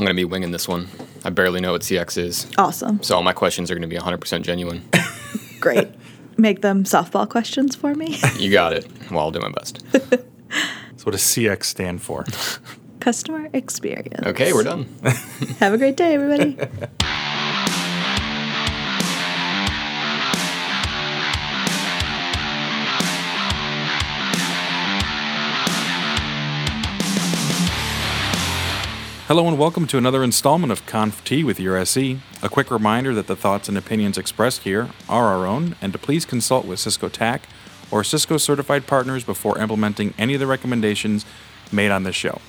I'm going to be winging this one. I barely know what CX is. Awesome. So all my questions are going to be 100% genuine. Great. Make them softball questions for me. you got it. Well, I'll do my best. So what does CX stand for? Customer experience. Okay, we're done. Have a great day, everybody. Hello and welcome to another installment of Conf T with your SE. A quick reminder that the thoughts and opinions expressed here are our own, and to please consult with Cisco TAC or Cisco certified partners before implementing any of the recommendations made on this show.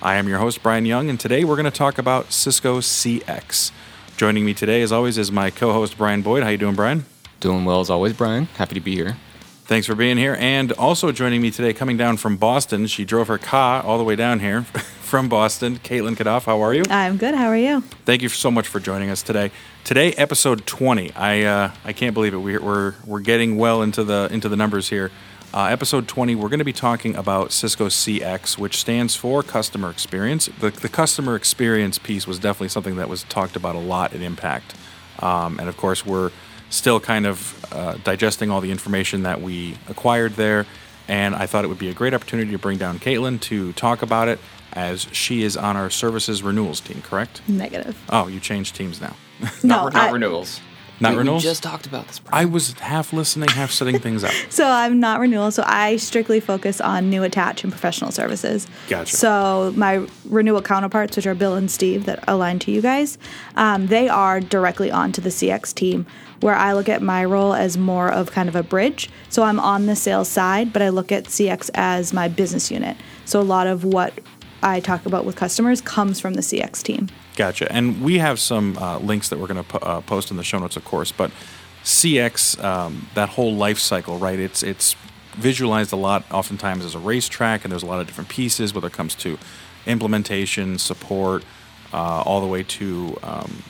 I am your host Brian Young, and today we're going to talk about Cisco CX. Joining me today, as always, is my co-host Brian Boyd. How you doing, Brian? Doing well as always, Brian. Happy to be here. Thanks for being here. And also joining me today, coming down from Boston, she drove her car all the way down here from Boston. Caitlin Kadoff, how are you? I'm good. How are you? Thank you so much for joining us today. Today, episode 20. I uh, I can't believe it. We're, we're we're getting well into the into the numbers here. Uh, episode 20, we're going to be talking about Cisco CX, which stands for customer experience. The, the customer experience piece was definitely something that was talked about a lot at Impact. Um, and of course, we're still kind of uh, digesting all the information that we acquired there. And I thought it would be a great opportunity to bring down Caitlin to talk about it as she is on our services renewals team, correct? Negative. Oh, you changed teams now. No, not, not I- renewals. Not we, renewals? We just talked about this. Brian. I was half listening, half setting things up. So I'm not renewal. So I strictly focus on new attach and professional services. Gotcha. So my renewal counterparts, which are Bill and Steve, that align to you guys, um, they are directly onto the CX team. Where I look at my role as more of kind of a bridge. So I'm on the sales side, but I look at CX as my business unit. So a lot of what I talk about with customers comes from the CX team. Gotcha. And we have some uh, links that we're going to po- uh, post in the show notes, of course. But CX, um, that whole life cycle, right? It's it's visualized a lot, oftentimes as a racetrack, and there's a lot of different pieces, whether it comes to implementation, support, uh, all the way to um,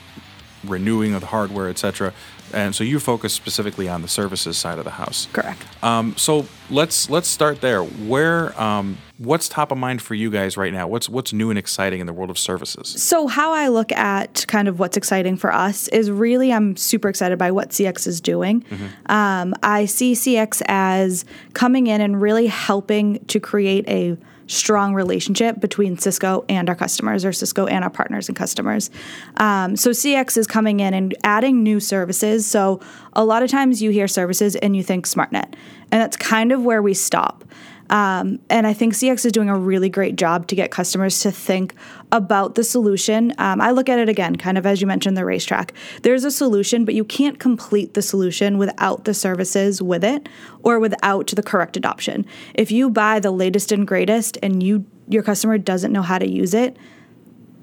renewing of the hardware, etc. And so you focus specifically on the services side of the house. Correct. Um, so let's let's start there. Where um, what's top of mind for you guys right now? What's what's new and exciting in the world of services? So, how I look at kind of what's exciting for us is really I'm super excited by what CX is doing. Um, I see CX as coming in and really helping to create a strong relationship between Cisco and our customers, or Cisco and our partners and customers. Um, so, CX is coming in and adding new services. So, a lot of times you hear services and you think SmartNet, and that's kind of where we stop. Um, and I think CX is doing a really great job to get customers to think about the solution. Um, I look at it again, kind of as you mentioned, the racetrack. There's a solution, but you can't complete the solution without the services with it or without the correct adoption. If you buy the latest and greatest and you your customer doesn't know how to use it,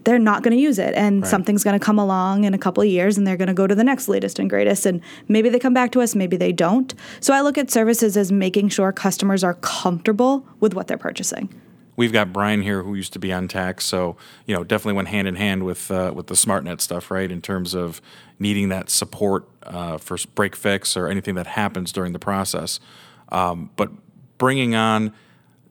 they're not going to use it. And something's going to come along in a couple of years and they're going to go to the next latest and greatest. And maybe they come back to us maybe they don't. So i look at services as making sure customers are comfortable with what they're purchasing. We've got Brian here who used to be on tax, so you know definitely went hand in hand with uh, with the SmartNet stuff, right? In terms of needing that support uh, for break fix or anything that happens during the process, um, but bringing on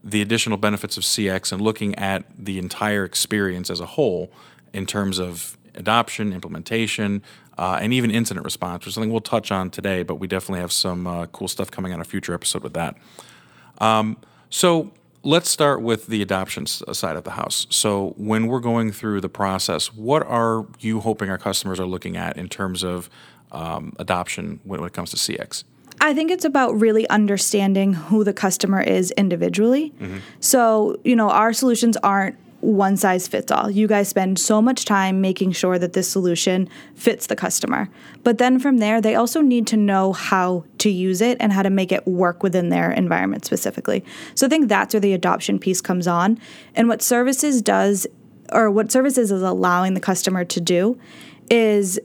the additional benefits of CX and looking at the entire experience as a whole in terms of adoption, implementation, uh, and even incident response, which is something we'll touch on today. But we definitely have some uh, cool stuff coming on a future episode with that. So let's start with the adoption side of the house. So when we're going through the process, what are you hoping our customers are looking at in terms of um, adoption when, when it comes to CX? I think it's about really understanding who the customer is individually. So, you know, our solutions aren't one size fits all. You guys spend so much time making sure that this solution fits the customer. But then from there, they also need to know how to use it and how to make it work within their environment specifically. So I think that's where the adoption piece comes on. And what services does, or what services is allowing the customer to do, is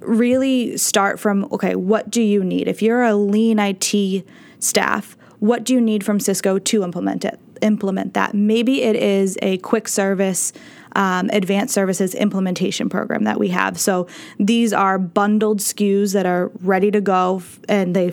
really start from okay, what do you need? If you're a lean IT staff, what do you need from Cisco to implement it? Implement that. Maybe it is a quick service, um, advanced services implementation program that we have. So these are bundled SKUs that are ready to go, f- and they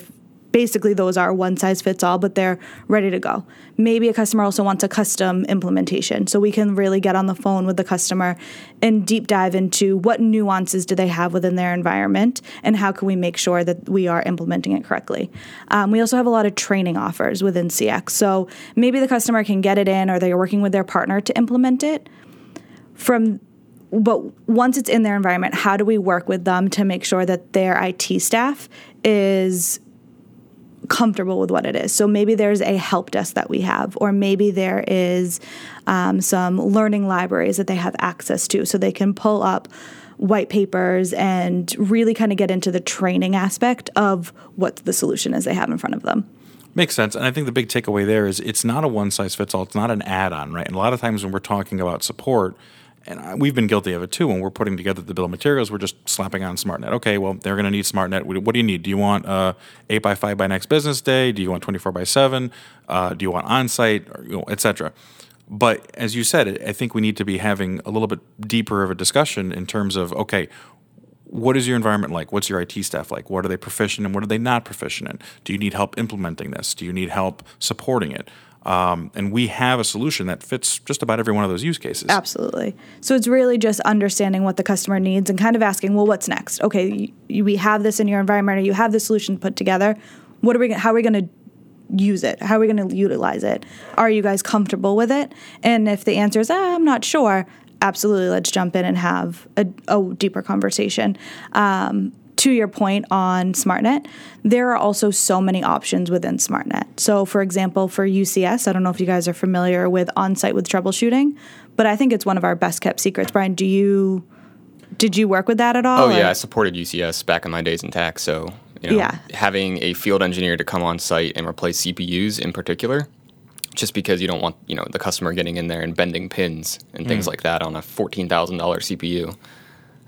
basically those are one size fits all, but they're ready to go. Maybe a customer also wants a custom implementation. So we can really get on the phone with the customer and deep dive into what nuances do they have within their environment and how can we make sure that we are implementing it correctly. Um, we also have a lot of training offers within CX. So maybe the customer can get it in or they're working with their partner to implement it. From but once it's in their environment, how do we work with them to make sure that their IT staff is comfortable with what it is. So maybe there's a help desk that we have, or maybe there is um, some learning libraries that they have access to so they can pull up white papers and really kind of get into the training aspect of what the solution is they have in front of them. Makes sense. And I think the big takeaway there is it's not a one size fits all. It's not an add on, right? And a lot of times when we're talking about support, and we've been guilty of it too. When we're putting together the bill of materials, we're just slapping on SmartNet. Okay, well, they're going to need SmartNet. What do you need? Do you want uh, eight by five by next business day? Do you want twenty four by seven? Uh, do you want on site, you know, etc. But as you said, I think we need to be having a little bit deeper of a discussion in terms of okay, what is your environment like? What's your IT staff like? What are they proficient in? What are they not proficient in? Do you need help implementing this? Do you need help supporting it? Um, and we have a solution that fits just about every one of those use cases. Absolutely. So it's really just understanding what the customer needs and kind of asking, well, what's next? Okay, you, we have this in your environment, or you have the solution put together. What are we? How are we going to use it? How are we going to utilize it? Are you guys comfortable with it? And if the answer is, ah, I'm not sure, absolutely, let's jump in and have a, a deeper conversation. Um, to your point on SmartNet, there are also so many options within SmartNet. So, for example, for UCS, I don't know if you guys are familiar with on-site with troubleshooting, but I think it's one of our best kept secrets. Brian, do you did you work with that at all? Oh yeah, I supported UCS back in my days in tech. So you know, yeah. having a field engineer to come on site and replace CPUs in particular, just because you don't want you know the customer getting in there and bending pins and things mm. like that on a fourteen thousand dollar CPU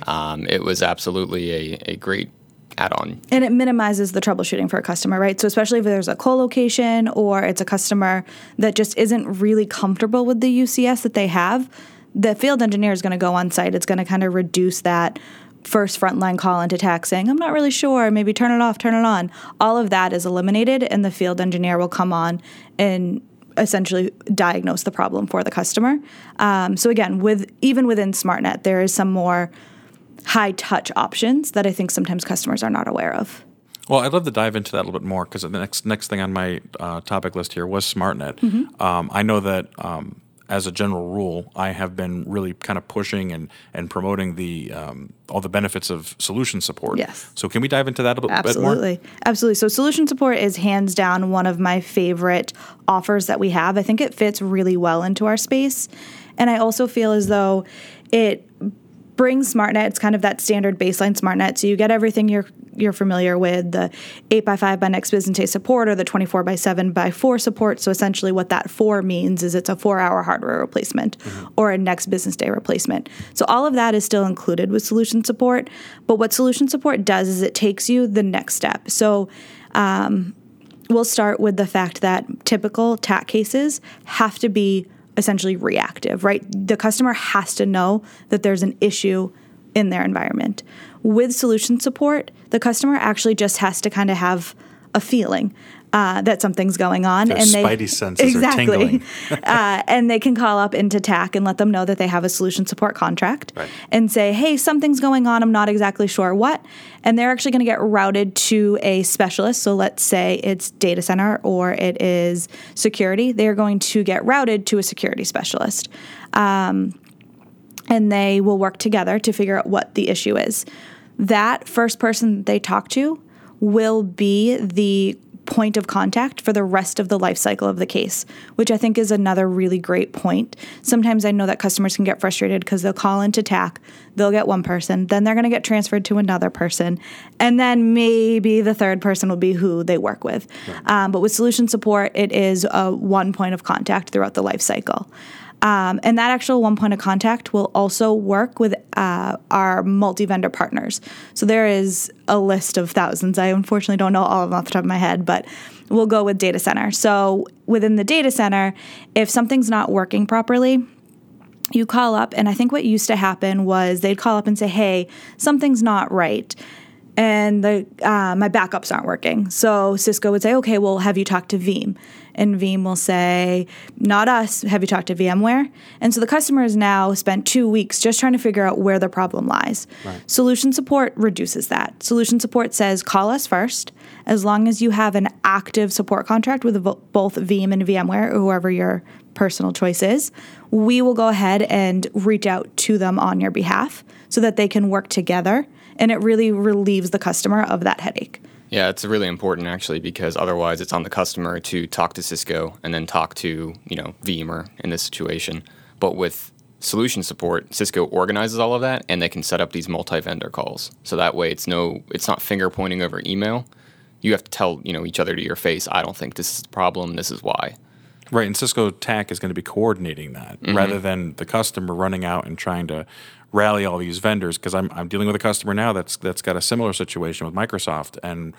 um, it was absolutely a, a great add-on. And it minimizes the troubleshooting for a customer, right? So especially if there's a co-location or it's a customer that just isn't really comfortable with the UCS that they have, the field engineer is going to go on site. It's going to kind of reduce that first frontline call into tech saying, I'm not really sure, maybe turn it off, turn it on. All of that is eliminated, and the field engineer will come on and essentially diagnose the problem for the customer. Um, so again, with even within SmartNet, there is some more high touch options that I think sometimes customers are not aware of. Well, I'd love to dive into that a little bit more because the next next thing on my uh, topic list here was SmartNet. Mm-hmm. Um, I know that um, as a general rule, I have been really kind of pushing and, and promoting the um, all the benefits of solution support. Yes. So can we dive into that a Absolutely. bit more? Absolutely. Absolutely. So solution support is hands down one of my favorite offers that we have. I think it fits really well into our space, and I also feel as though it brings SmartNet. It's kind of that standard baseline SmartNet. So you get everything you're you're familiar with the 8 by 5 by next business day support or the 24 by 7 by 4 support. So essentially, what that 4 means is it's a four hour hardware replacement mm-hmm. or a next business day replacement. So all of that is still included with solution support. But what solution support does is it takes you the next step. So um, we'll start with the fact that typical TAC cases have to be essentially reactive, right? The customer has to know that there's an issue in their environment. With solution support, the customer actually just has to kind of have a feeling uh, that something's going on, Their and they spidey senses exactly, uh, and they can call up into TAC and let them know that they have a solution support contract, right. and say, "Hey, something's going on. I'm not exactly sure what," and they're actually going to get routed to a specialist. So let's say it's data center or it is security. They are going to get routed to a security specialist. Um, and they will work together to figure out what the issue is. That first person they talk to will be the point of contact for the rest of the life cycle of the case, which I think is another really great point. Sometimes I know that customers can get frustrated because they'll call into TAC, they'll get one person, then they're going to get transferred to another person, and then maybe the third person will be who they work with. Um, but with solution support, it is a one point of contact throughout the life cycle. Um, and that actual one point of contact will also work with uh, our multi vendor partners. So there is a list of thousands. I unfortunately don't know all of them off the top of my head, but we'll go with data center. So within the data center, if something's not working properly, you call up, and I think what used to happen was they'd call up and say, Hey, something's not right and the uh, my backups aren't working. So Cisco would say, okay, well, have you talked to Veeam? And Veeam will say, not us. Have you talked to VMware? And so the customer has now spent two weeks just trying to figure out where the problem lies. Right. Solution support reduces that. Solution support says, call us first. As long as you have an active support contract with both Veeam and VMware, or whoever your personal choice is, we will go ahead and reach out to them on your behalf so that they can work together and it really relieves the customer of that headache. Yeah, it's really important actually because otherwise it's on the customer to talk to Cisco and then talk to, you know, VMware in this situation. But with solution support, Cisco organizes all of that and they can set up these multi-vendor calls. So that way it's no it's not finger pointing over email. You have to tell, you know, each other to your face, I don't think this is the problem, this is why. Right, and Cisco TAC is going to be coordinating that mm-hmm. rather than the customer running out and trying to rally all these vendors because I'm, I'm dealing with a customer now that's that's got a similar situation with Microsoft and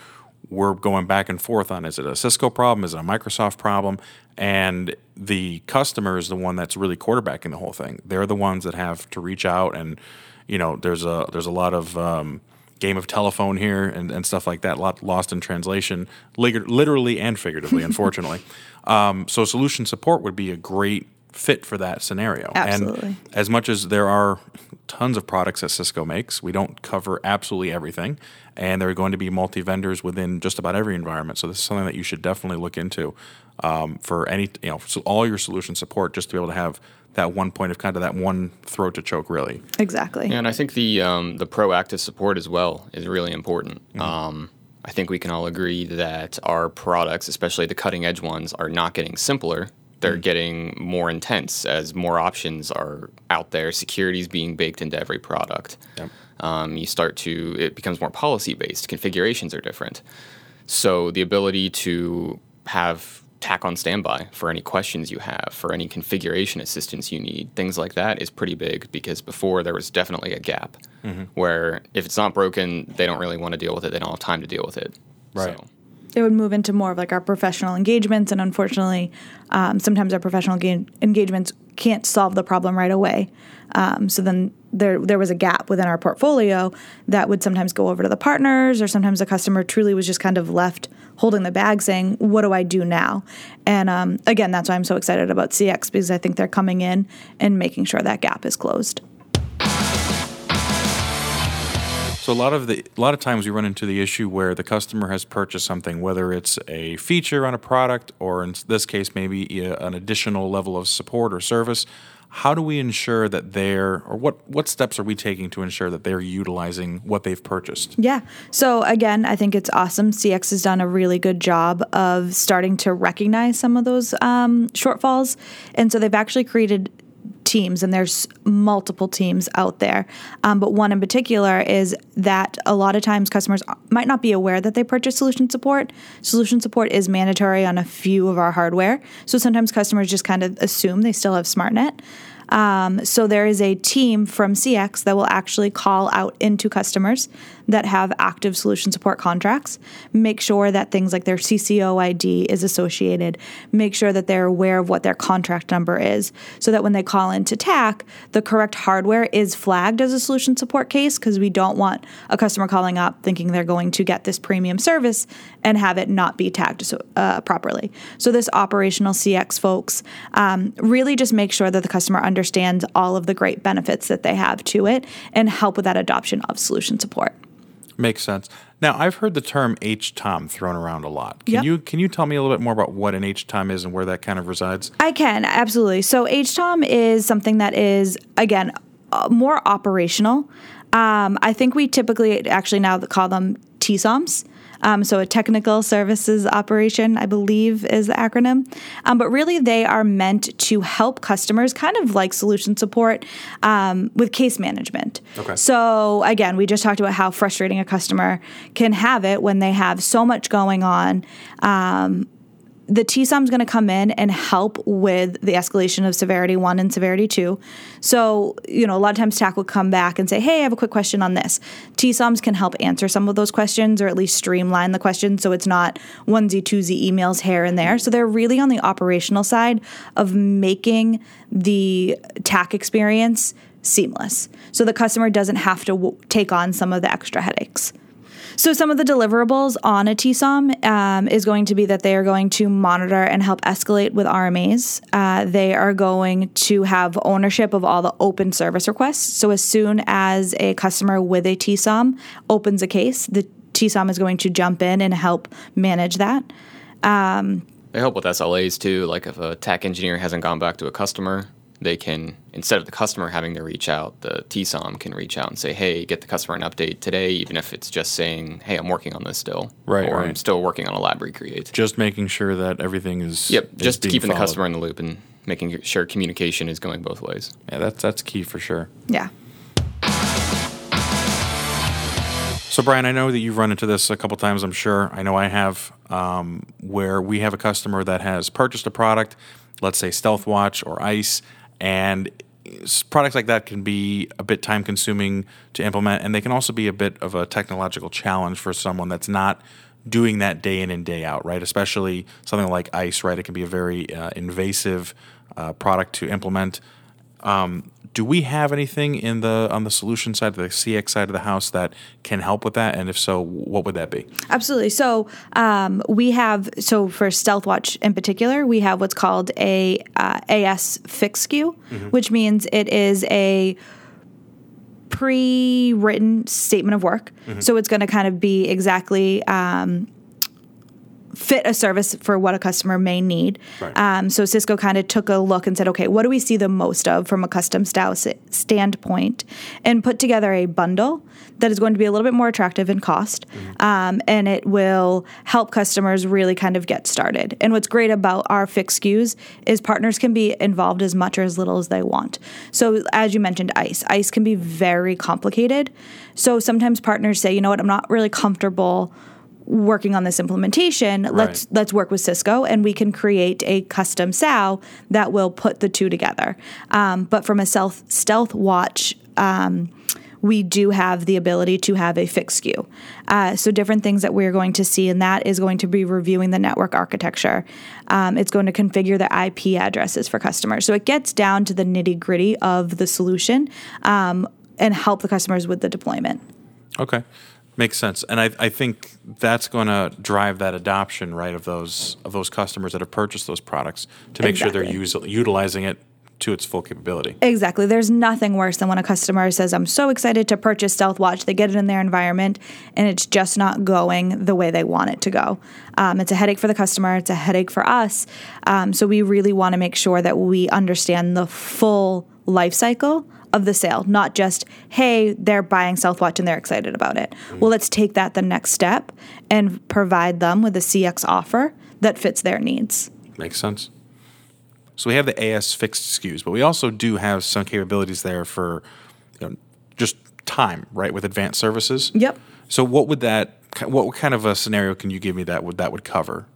we're going back and forth on is it a Cisco problem is it a Microsoft problem and the customer is the one that's really quarterbacking the whole thing they're the ones that have to reach out and you know there's a there's a lot of um, game of telephone here and, and stuff like that lot lost in translation literally and figuratively unfortunately um, so solution support would be a great fit for that scenario. Absolutely. And as much as there are tons of products that Cisco makes, we don't cover absolutely everything. And there are going to be multi vendors within just about every environment. So this is something that you should definitely look into um, for any, you know, so all your solution support, just to be able to have that one point of kind of that one throat to choke, really. Exactly. Yeah, and I think the um, the proactive support as well is really important. Mm-hmm. Um, I think we can all agree that our products, especially the cutting edge ones, are not getting simpler they're mm. getting more intense as more options are out there. Security is being baked into every product. Yep. Um, you start to it becomes more policy based. Configurations are different. So the ability to have TAC on standby for any questions you have, for any configuration assistance you need, things like that is pretty big because before there was definitely a gap mm-hmm. where if it's not broken, they don't really want to deal with it. They don't have time to deal with it. Right. So it would move into more of like our professional engagements and unfortunately um, sometimes our professional ga- engagements can't solve the problem right away. Um, so then there there was a gap within our portfolio that would sometimes go over to the partners or sometimes the customer truly was just kind of left holding the bag saying what do i do now? And um, again that's why i'm so excited about cx because i think they're coming in and making sure that gap is closed So a lot of the a lot of times we run into the issue where the customer has purchased something, whether it's a feature on a product or in this case maybe an additional level of support or service. How do we ensure that they're or what what steps are we taking to ensure that they're utilizing what they've purchased? Yeah. So again, I think it's awesome. CX has done a really good job of starting to recognize some of those um, shortfalls, and so they've actually created teams, and there's multiple teams out there. Um, but one in particular is that a lot of times customers might not be aware that they purchase solution support. Solution support is mandatory on a few of our hardware. So sometimes customers just kind of assume they still have SmartNet. Um, so there is a team from CX that will actually call out into customers that have active solution support contracts, make sure that things like their CCO ID is associated, make sure that they're aware of what their contract number is, so that when they call into TAC, the correct hardware is flagged as a solution support case because we don't want a customer calling up thinking they're going to get this premium service and have it not be tagged uh, properly. So this operational CX folks um, really just make sure that the customer understands all of the great benefits that they have to it and help with that adoption of solution support. Makes sense. Now, I've heard the term HTOM thrown around a lot. Can yep. you can you tell me a little bit more about what an HTOM is and where that kind of resides? I can absolutely. So HTOM is something that is again uh, more operational. Um, I think we typically actually now call them TSOMs. Um, so a technical services operation, I believe, is the acronym. Um, but really, they are meant to help customers, kind of like solution support, um, with case management. Okay. So again, we just talked about how frustrating a customer can have it when they have so much going on um, the TSOM is going to come in and help with the escalation of severity one and severity two. So, you know, a lot of times TAC will come back and say, hey, I have a quick question on this. TSOMs can help answer some of those questions or at least streamline the questions so it's not onesie twosie emails here and there. So they're really on the operational side of making the TAC experience seamless. So the customer doesn't have to w- take on some of the extra headaches. So some of the deliverables on a TSOM um, is going to be that they are going to monitor and help escalate with RMAs. Uh, they are going to have ownership of all the open service requests. So as soon as a customer with a TSOM opens a case, the TSOM is going to jump in and help manage that. They help with SLAs too. Like if a tech engineer hasn't gone back to a customer, they can instead of the customer having to reach out, the TSOM can reach out and say, "Hey, get the customer an update today," even if it's just saying, "Hey, I'm working on this still," Right, or I'm still working on a lab recreate. Just making sure that everything is Yep, is just being keeping the customer in the loop and making sure communication is going both ways. Yeah, that's that's key for sure. Yeah. So, Brian, I know that you've run into this a couple times, I'm sure. I know I have, um, where we have a customer that has purchased a product, let's say Stealthwatch or ISE, and products like that can be a bit time consuming to implement, and they can also be a bit of a technological challenge for someone that's not doing that day in and day out, right? Especially something like ISE, right? It can be a very uh, invasive uh, product to implement do we have anything in the on the solution side, the CX side of the house that can help with that? And if so, what would that be? Absolutely. So um, we have so for Stealthwatch in particular, we have what's called a uh, AS fix SKU, which means it is a pre-written statement of work. So it's going to kind of be exactly. Um, fit a service for what a customer may need. Right. Um, so Cisco kind of took a look and said, okay, what do we see the most of from a custom style standpoint, and put together a bundle that is going to be a little bit more attractive in cost, um, and it will help customers really kind of get started. And what's great about our fixed SKUs is partners can be involved as much or as little as they want. So as you mentioned, ISE, ISE can be very complicated. So sometimes partners say, you know what, I'm not really comfortable working on this implementation let's Right. let's work with cisco and we can create a custom SOW that will put the two together um, but from a stealth Stealthwatch um, we do have the ability to have a fixed SKU. Uh, so different things that we're going to see in that is going to be reviewing the network architecture. Um, it's going to configure the IP addresses for customers. So it gets down to the nitty gritty of the solution um, and help the customers with the deployment. Okay, makes sense. And I, I think that's going to drive that adoption, right, of those of those customers that have purchased those products to make sure they're Exactly. use, utilizing it to its full capability. Exactly. There's nothing worse than when a customer says, I'm so excited to purchase Stealthwatch. They get it in their environment and it's just not going the way they want it to go. Um, it's a headache for the customer, it's a headache for us. Um, so we really want to make sure that we understand the full life cycle of the sale, not just, hey, they're buying Stealthwatch and they're excited about it. Mm. Well, let's take that the next step and provide them with a CX offer that fits their needs. Makes sense. So we have the AS fixed SKUs, but we also do have some capabilities there for you know, just time, right, with advanced services. Yep. So what would that? What kind of a scenario can you give me that would that would cover?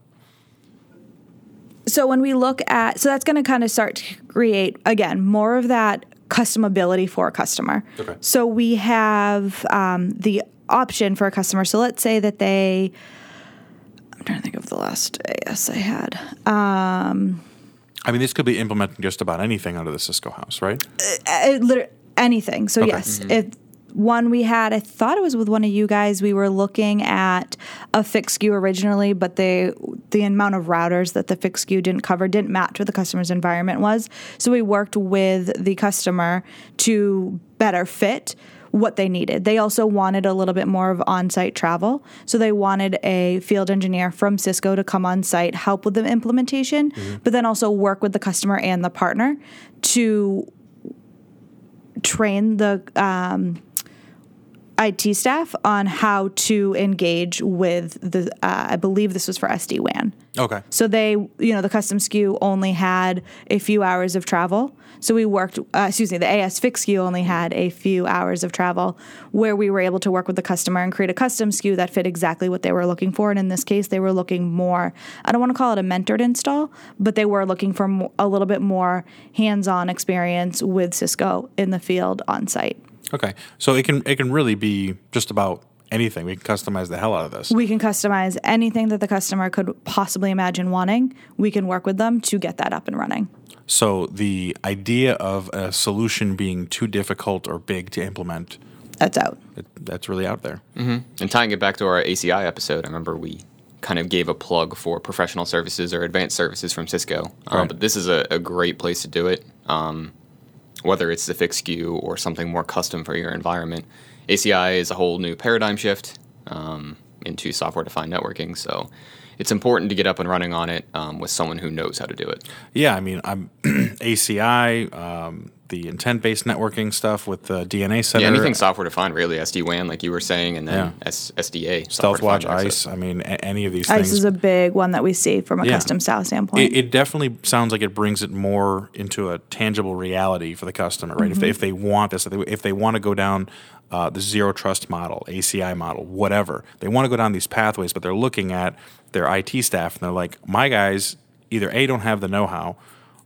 so when we look at so that's going to kind of start to create again more of that customability for a customer Okay. so we have um, the option for a customer so let's say that they i'm trying to think of the last as i had I mean, this could be implementing just about anything under the Cisco house, right? uh, liter- anything. So Okay. yes, if one we had, I thought it was with one of you guys. We were looking at a fixed SKU originally, but the the amount of routers that the fixed SKU didn't cover didn't match what the customer's environment was. So we worked with the customer to better fit what they needed. They also wanted a little bit more of on-site travel. So they wanted a field engineer from Cisco to come on site, help with the implementation, but then also work with the customer and the partner to train the um, IT staff on how to engage with the. Uh, I believe this was for SD WAN. Okay. So they, you know, the custom SKU only had a few hours of travel. So we worked, uh, excuse me, the AS Fix SKU only had a few hours of travel where we were able to work with the customer and create a custom SKU that fit exactly what they were looking for. And in this case, they were looking more, I don't want to call it a mentored install, but they were looking for a little bit more hands on experience with Cisco in the field on site. Okay. So it can it can really be just about anything. We can customize the hell out of this. We can customize anything that the customer could possibly imagine wanting. We can work with them to get that up and running. So the idea of a solution being too difficult or big to implement That's out. It, that's really out there. And tying it back to our ACI episode, I remember we kind of gave a plug for professional services or advanced services from Cisco. Um, Right. but this is a, a great place to do it, um, whether it's the fixed SKU or something more custom for your environment. ACI is a whole new paradigm shift um, into software defined networking. So it's important to get up and running on it um, with someone who knows how to do it. Yeah, I mean, I'm ACI, um, the intent-based networking stuff with the DNA Center, Yeah, anything software defined, really. SD WAN, like you were saying, and then Yeah. S- SDA. Stealth Watch, ISE. I mean, a- any of these things. ISE things. is a big one that we see from a Yeah. custom style standpoint. it, it definitely sounds like it brings it more into a tangible reality for the customer, right? If, they, if they want this, if they, if they want to go down uh, the zero trust model, ACI model, whatever, they want to go down these pathways, but they're looking at their IT staff and they're like, my guys either A, don't have the know how,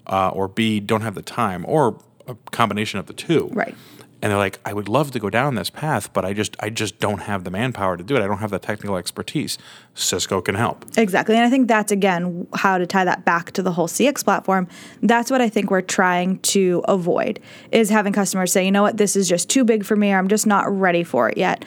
uh, or B, don't have the time, or a combination of the two. Right. And they're like, I would love to go down this path, but I just I just don't have the manpower to do it. I don't have the technical expertise. Cisco can help. Exactly. And I think that's again how to tie that back to the whole CX platform. That's what I think we're trying to avoid is having customers say, you know what, this is just too big for me or I'm just not ready for it yet.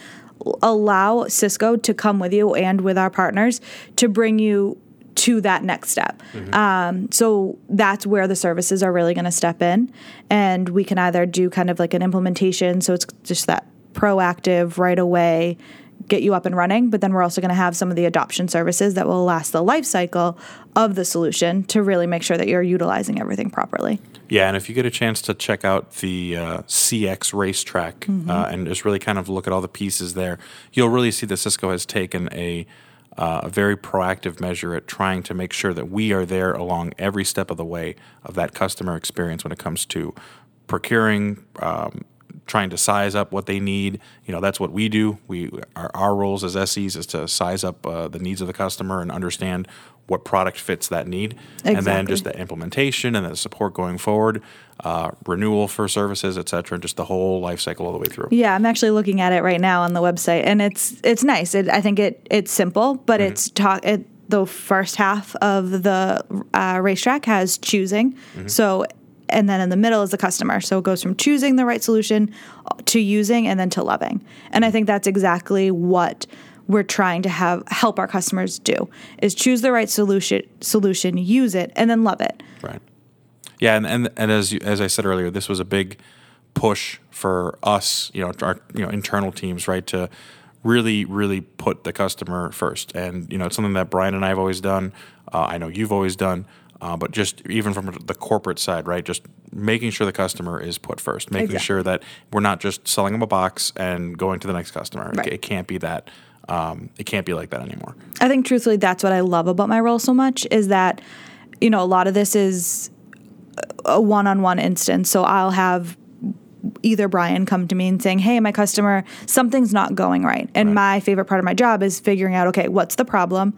Allow Cisco to come with you and with our partners to bring you to that next step. Um, so that's where the services are really going to step in. And we can either do kind of like an implementation. So it's just that proactive right away get you up and running but then we're also going to have some of the adoption services that will last the life cycle of the solution to really make sure that you're utilizing everything properly Yeah, and if you get a chance to check out the uh, CX racetrack uh, and just really kind of look at all the pieces there, you'll really see that Cisco has taken a, uh, a very proactive measure at trying to make sure that we are there along every step of the way of that customer experience when it comes to procuring. Um, trying to size up what they need you know that's what we do we our, our roles as SEs is to size up uh, the needs of the customer and understand what product fits that need. And then just the implementation and the support going forward, uh, renewal for services, et cetera, just the whole life cycle all the way through. yeah i'm actually looking at it right now on the website and it's it's nice. It, i think it it's simple but it's talk it the first half of the uh, racetrack has choosing. So and then in the middle is the customer. So it goes from choosing the right solution to using and then to loving. And i think that's exactly what we're trying to have help our customers do is choose the right solution solution use it and then love it Right. Yeah, and and, and as you, as I said earlier, this was a big push for us, you know, our you know internal teams, right, to really really put the customer first. And you know, it's something that Brian and I have always done. Uh, I know you've always done. Uh, but just even from the corporate side, right? Just making sure the customer is put first, making Exactly. sure that we're not just selling them a box and going to the next customer. It- It, can't be that. Um, it can't be like that anymore. I think truthfully that's what I love about my role so much is that you know a lot of this is a one-on-one instance so I'll have either Brian come to me and saying hey my customer something's not going right and Right. my favorite part of my job is figuring out okay what's the problem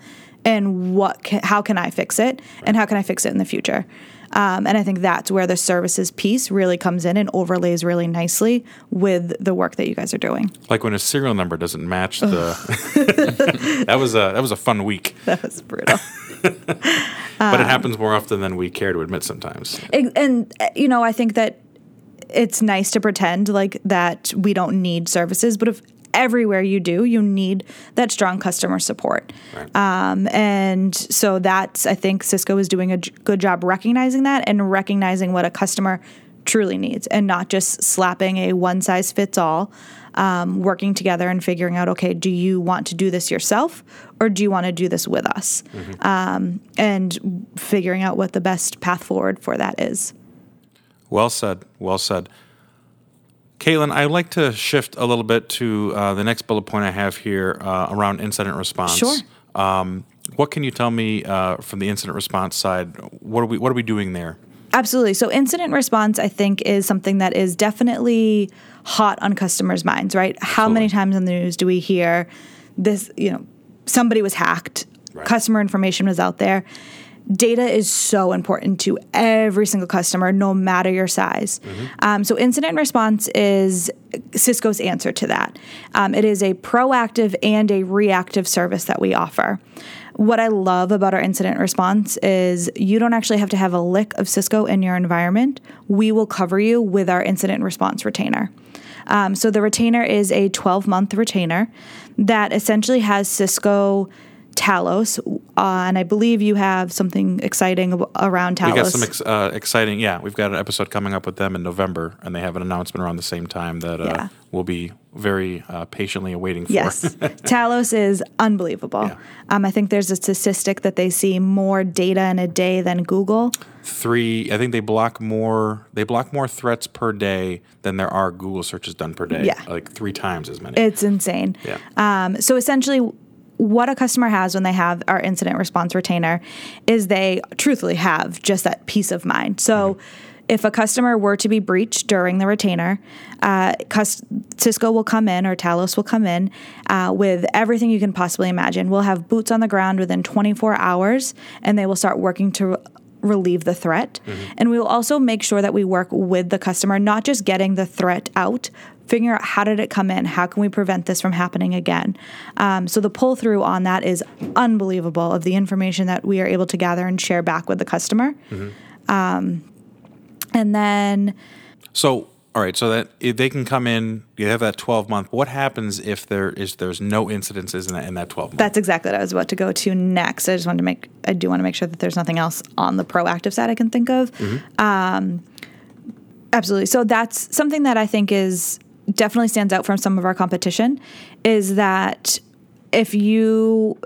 and what can, how can I fix it and how can I fix it in the future um, and I think that's where the services piece really comes in and overlays really nicely with the work that you guys are doing. Like when a serial number doesn't match the. that was a that was a fun week, That was brutal. but it happens more often than we care to admit sometimes. and, and uh, you know i think that it's nice to pretend like that we don't need services but if everywhere you do you need that strong customer support Right. um, and so that's i think cisco is doing a j- good job recognizing that and recognizing what a customer truly needs and not just slapping a one size fits all um, working together and figuring out okay do you want to do this yourself or do you want to do this with us um, and figuring out what the best path forward for that is Well said. Well said. Caitlin, I'd like to shift a little bit to uh, the next bullet point I have here uh, around incident response. Sure. Um, what can you tell me uh, from the incident response side? What are we What are we doing there? Absolutely. So, incident response, I think, is something that is definitely hot on customers' minds, right? How many times in the news do we hear this, you know, somebody was hacked, Right. customer information was out there? Data is so important to every single customer, no matter your size. Um, so, incident response is Cisco's answer to that. Um, it is a proactive and a reactive service that we offer. What I love about our incident response is you don't actually have to have a lick of Cisco in your environment. We will cover you with our incident response retainer. Um, so the retainer is a 12 month retainer that essentially has Cisco Talos, uh, and I believe you have something exciting around Talos. We got some ex- uh, exciting. Yeah, we've got an episode coming up with them in November, and they have an announcement around the same time that uh, Yeah. we'll be very uh, patiently awaiting for. Yes, Talos is unbelievable. Yeah. Um, I think there's a statistic that they see more data in a day than Google. Three. I think they block more. They block more threats per day than there are Google searches done per day. Yeah. like three times as many. It's insane. Yeah. Um, so essentially, what a customer has when they have our incident response retainer is they truthfully have just that peace of mind. So. If a customer were to be breached during the retainer, uh, cus- Cisco will come in or Talos will come in uh, with everything you can possibly imagine. We'll have boots on the ground within 24 hours, and they will start working to relieve the threat. And we will also make sure that we work with the customer, not just getting the threat out, figure out how did it come in, how can we prevent this from happening again. Um, so the pull through on that is unbelievable of the information that we are able to gather and share back with the customer. Um, and then So, all right, so that if they can come in, you have that twelve month. What happens if there is there's no incidences in that in that twelve month? that's exactly what I was about to go to next. I just wanted to make, I do want to make sure that there's nothing else on the proactive side I can think of. Um, absolutely. So that's something that I think is definitely stands out from some of our competition is that if you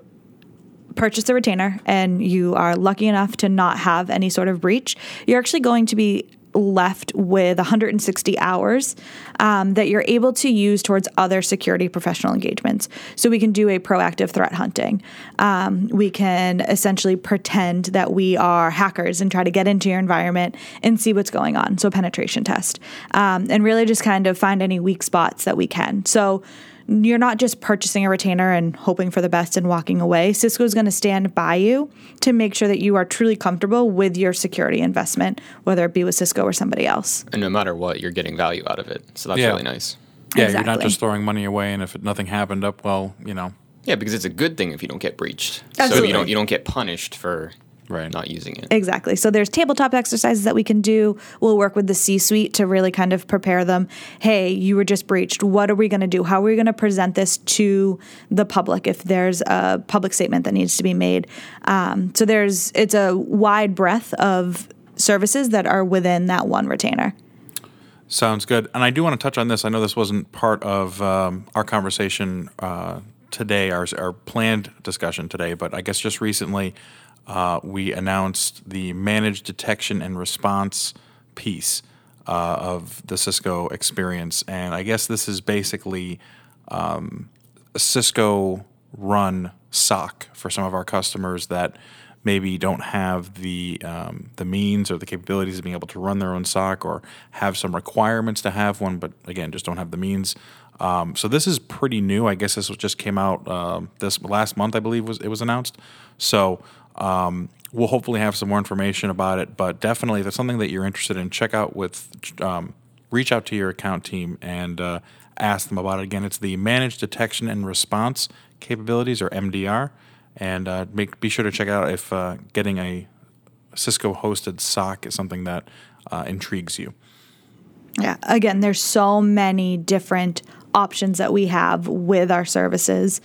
purchase a retainer and you are lucky enough to not have any sort of breach, you're actually going to be left with 160 hours um, that you're able to use towards other security professional engagements. So we can do a proactive threat hunting. Um, we can essentially pretend that we are hackers and try to get into your environment and see what's going on. So penetration test, um, and really just kind of find any weak spots that we can. So you're not just purchasing a retainer and hoping for the best and walking away. Cisco is going to stand by you to make sure that you are truly comfortable with your security investment, whether it be with Cisco or somebody else. And no matter what, you're getting value out of it. So that's Yeah. really nice. yeah, you're not just throwing money away, and if nothing happened up, well, you know, Yeah, because it's a good thing if you don't get breached. So you don't you don't get punished for Right. not using it. Exactly. So there's tabletop exercises that we can do. We'll work with the C-suite to really kind of prepare them. Hey, you were just breached. What are we going to do? How are we going to present this to the public if there's a public statement that needs to be made? Um, so there's it's a wide breadth of services that are within that one retainer. Sounds good. And I do want to touch on this. I know this wasn't part of um, our conversation uh, today, our, our planned discussion today, but I guess just recently uh, we announced the managed detection and response piece uh, of the Cisco experience. And I guess this is basically um, a Cisco run SOC for some of our customers that maybe don't have the um, the means or the capabilities of being able to run their own SOC or have some requirements to have one, but again, just don't have the means. Um, so this is pretty new. I guess this just came out um, this last month, I believe was it was announced. So um, we'll hopefully have some more information about it. But definitely, if that's something that you're interested in, check out with um, reach out to your account team and uh, ask them about it. Again, it's the Managed Detection and Response Capabilities, or MDR, and uh, make be sure to check out if uh, getting a Cisco hosted SOC is something that uh, intrigues you. Yeah. Again, there's so many different options that we have with our services.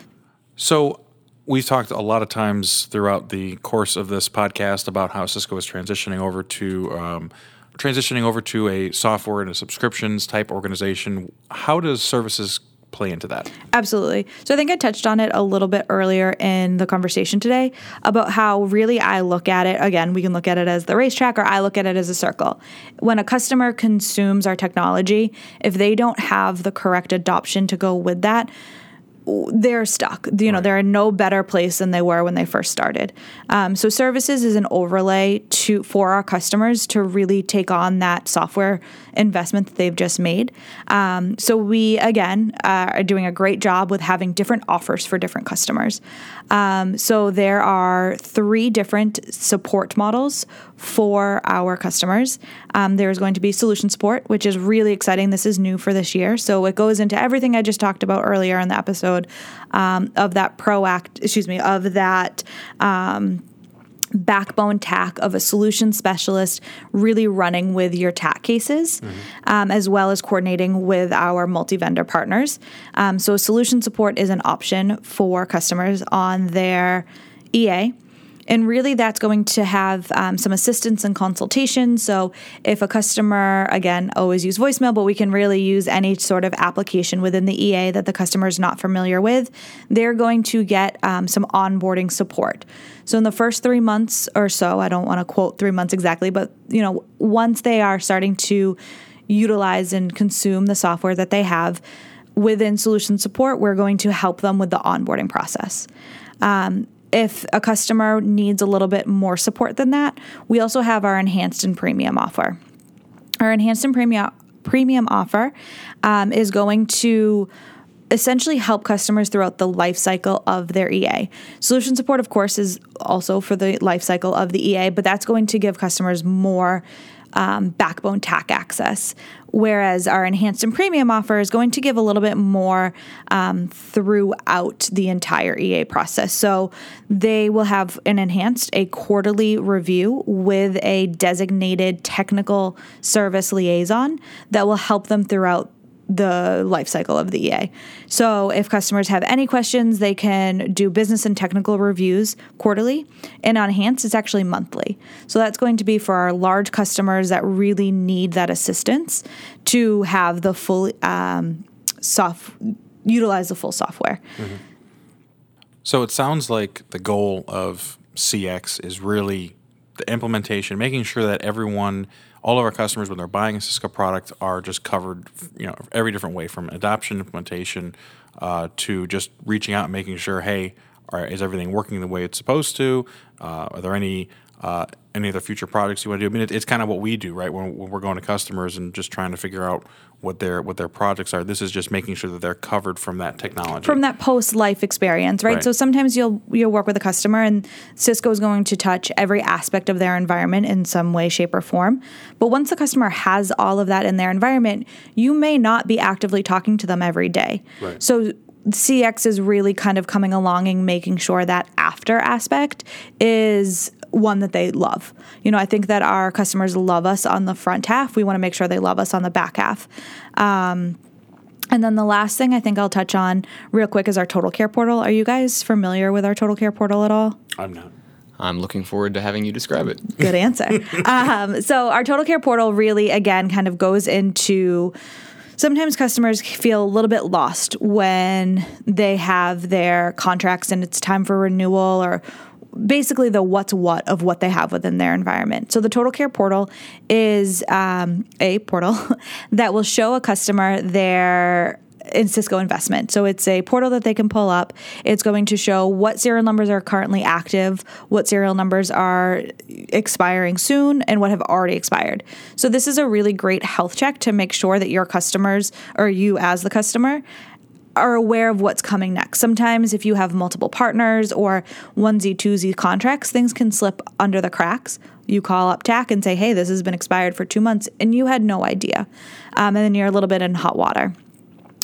So we've talked a lot of times throughout the course of this podcast about how Cisco is transitioning over to um, transitioning over to a software and a subscriptions type organization. How does services play into that? Absolutely. So I think I touched on it a little bit earlier in the conversation today about how really I look at it. Again, we can look at it as the racetrack or I look at it as a circle. When a customer consumes our technology, if they don't have the correct adoption to go with that, they're stuck. You know, they're in no better place than they were when they first started. Um, so services is an overlay to for our customers to really take on that software investment that they've just made. Um, so we again uh, are doing a great job with having different offers for different customers. Um, so there are three different support models for our customers. Um, there's going to be solution support, which is really exciting. This is new for this year, so it goes into everything I just talked about earlier in the episode um, of that proact. Excuse me, of that. Um, backbone TAC of a solution specialist really running with your TAC cases, mm-hmm. um, as well as coordinating with our multi vendor partners. Um, so, solution support is an option for customers on their EA. And really, that's going to have um, some assistance and consultation. So, if a customer, again, always use voicemail, but we can really use any sort of application within the EA that the customer is not familiar with, they're going to get um, some onboarding support. So, in the first three months or so, I don't want to quote three months exactly, but you know, once they are starting to utilize and consume the software that they have within solution support, we're going to help them with the onboarding process. Um, if a customer needs a little bit more support than that, we also have our enhanced and premium offer. Our enhanced and premium premium offer um, is going to essentially help customers throughout the life cycle of their EA. Solution support, of course, is also for the life cycle of the EA, but that's going to give customers more um, backbone TAC access. Whereas our enhanced and premium offer is going to give a little bit more um, throughout the entire EA process. So they will have an enhanced, a quarterly review with a designated technical service liaison that will help them throughout the life cycle of the EA. So if customers have any questions, they can do business and technical reviews quarterly. And on Enhance, it's actually monthly. So that's going to be for our large customers that really need that assistance to have the full um, soft utilize the full software. Mm-hmm. So it sounds like the goal of CX is really the implementation, making sure that everyone all of our customers when they're buying a Cisco product are just covered, you know, every different way from adoption, implementation, uh, to just reaching out and making sure, hey, are, is everything working the way it's supposed to? Uh, are there any uh, any other future products you want to do? I mean, it, it's kind of what we do, right? When, when, we're going to customers and just trying to figure out what their what their projects are. This is just making sure that they're covered from that technology, from that post life experience, right? right? So sometimes you'll you'll work with a customer, and Cisco is going to touch every aspect of their environment in some way, shape, or form. But once the customer has all of that in their environment, you may not be actively talking to them every day. Right. So CX is really kind of coming along and making sure that after aspect is one that they love. You know, I think that our customers love us on the front half. We want to make sure they love us on the back half. Um, and then the last thing I think I'll touch on real quick is our Total Care portal. Are you guys familiar with our Total Care portal at all? I'm not. I'm looking forward to having you describe it. Good answer. um, so, our Total Care portal really, again, kind of goes into sometimes customers feel a little bit lost when they have their contracts and it's time for renewal or basically the what's what of what they have within their environment. So the Total Care portal is um, a portal that will show a customer their in Cisco investment. So it's a portal that they can pull up. It's going to show what serial numbers are currently active, what serial numbers are expiring soon, and what have already expired. So this is a really great health check to make sure that your customers or you as the customer are aware of what's coming next. Sometimes, if you have multiple partners or onesie twosie contracts, things can slip under the cracks. You call up TAC and say, hey, this has been expired for two months, and you had no idea. Um, and then you're a little bit in hot water.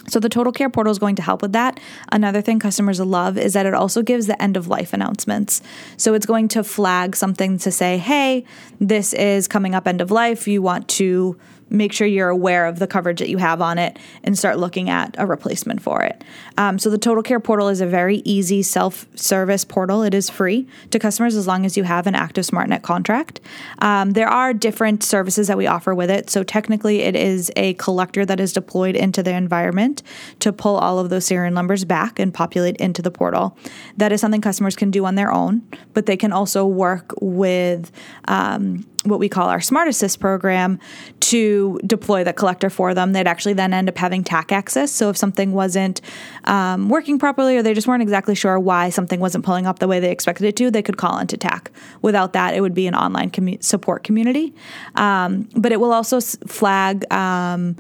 So the Total Care portal is going to help with that. Another thing customers love is that it also gives the end of life announcements. So it's going to flag something to say, "Hey, this is coming up end of life. You want to make sure you're aware of the coverage that you have on it and start looking at a replacement for it. Um, so, the Total Care portal is a very easy self service portal. It is free to customers as long as you have an active SmartNet contract. Um, there are different services that we offer with it. So, technically, it is a collector that is deployed into the environment to pull all of those serial numbers back and populate into the portal. That is something customers can do on their own, but they can also work with um, what we call our Smart Assist program to deploy the collector for them. They'd actually then end up having TAC access. So if something wasn't um, working properly or they just weren't exactly sure why something wasn't pulling up the way they expected it to, they could call into TAC. Without that, it would be an online commu- support community. Um, but it will also flag. Um,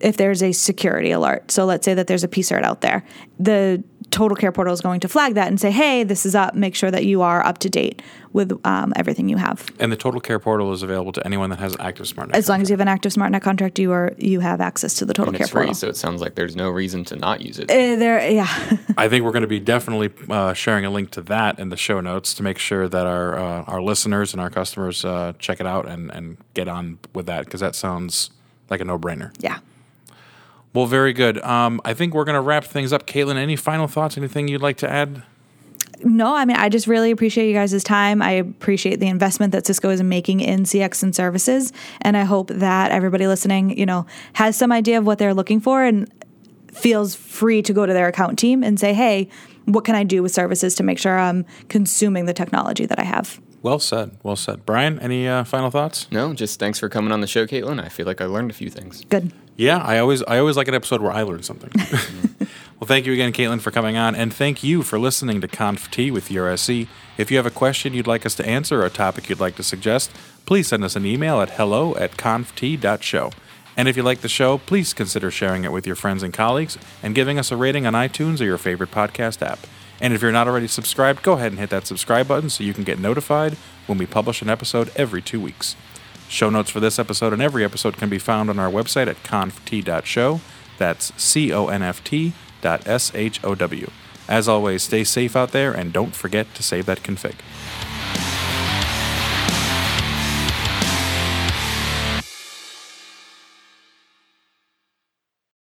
if there's a security alert. So let's say that there's a PSIRT out there. The Total Care Portal is going to flag that and say, hey, this is up. Make sure that you are up to date with um, everything you have. And the Total Care Portal is available to anyone that has an active SmartNet. As long as you have an active SmartNet contract, you are you have access to the Total And Care it's free, Portal. so it sounds like there's no reason to not use it. Uh, there, yeah. I think we're going to be definitely uh, sharing a link to that in the show notes to make sure that our uh, our listeners and our customers uh, check it out and, and get on with that because that sounds like a no brainer. yeah. Well, very good. Um, I think we're going to wrap things up. Caitlin, any final thoughts? Anything you'd like to add? No, I mean, I just really appreciate you guys' time. I appreciate the investment that Cisco is making in CX and services. And I hope that everybody listening, you know, has some idea of what they're looking for and feels free to go to their account team and say, hey, what can I do with services to make sure I'm consuming the technology that I have? Well said. Well said. Brian, any uh, final thoughts? No, just thanks for coming on the show, Caitlin. I feel like I learned a few things. Good. Yeah, I always I always like an episode where I learn something. well, thank you again, Caitlin, for coming on, and thank you for listening to Conf T with URSC. If you have a question you'd like us to answer or a topic you'd like to suggest, please send us an email at hello at conft.show. And if you like the show, please consider sharing it with your friends and colleagues and giving us a rating on iTunes or your favorite podcast app. And if you're not already subscribed, go ahead and hit that subscribe button so you can get notified when we publish an episode every two weeks. Show notes for this episode and every episode can be found on our website at conft.show. That's C O N F T dot S H O W. As always, stay safe out there and don't forget to save that config.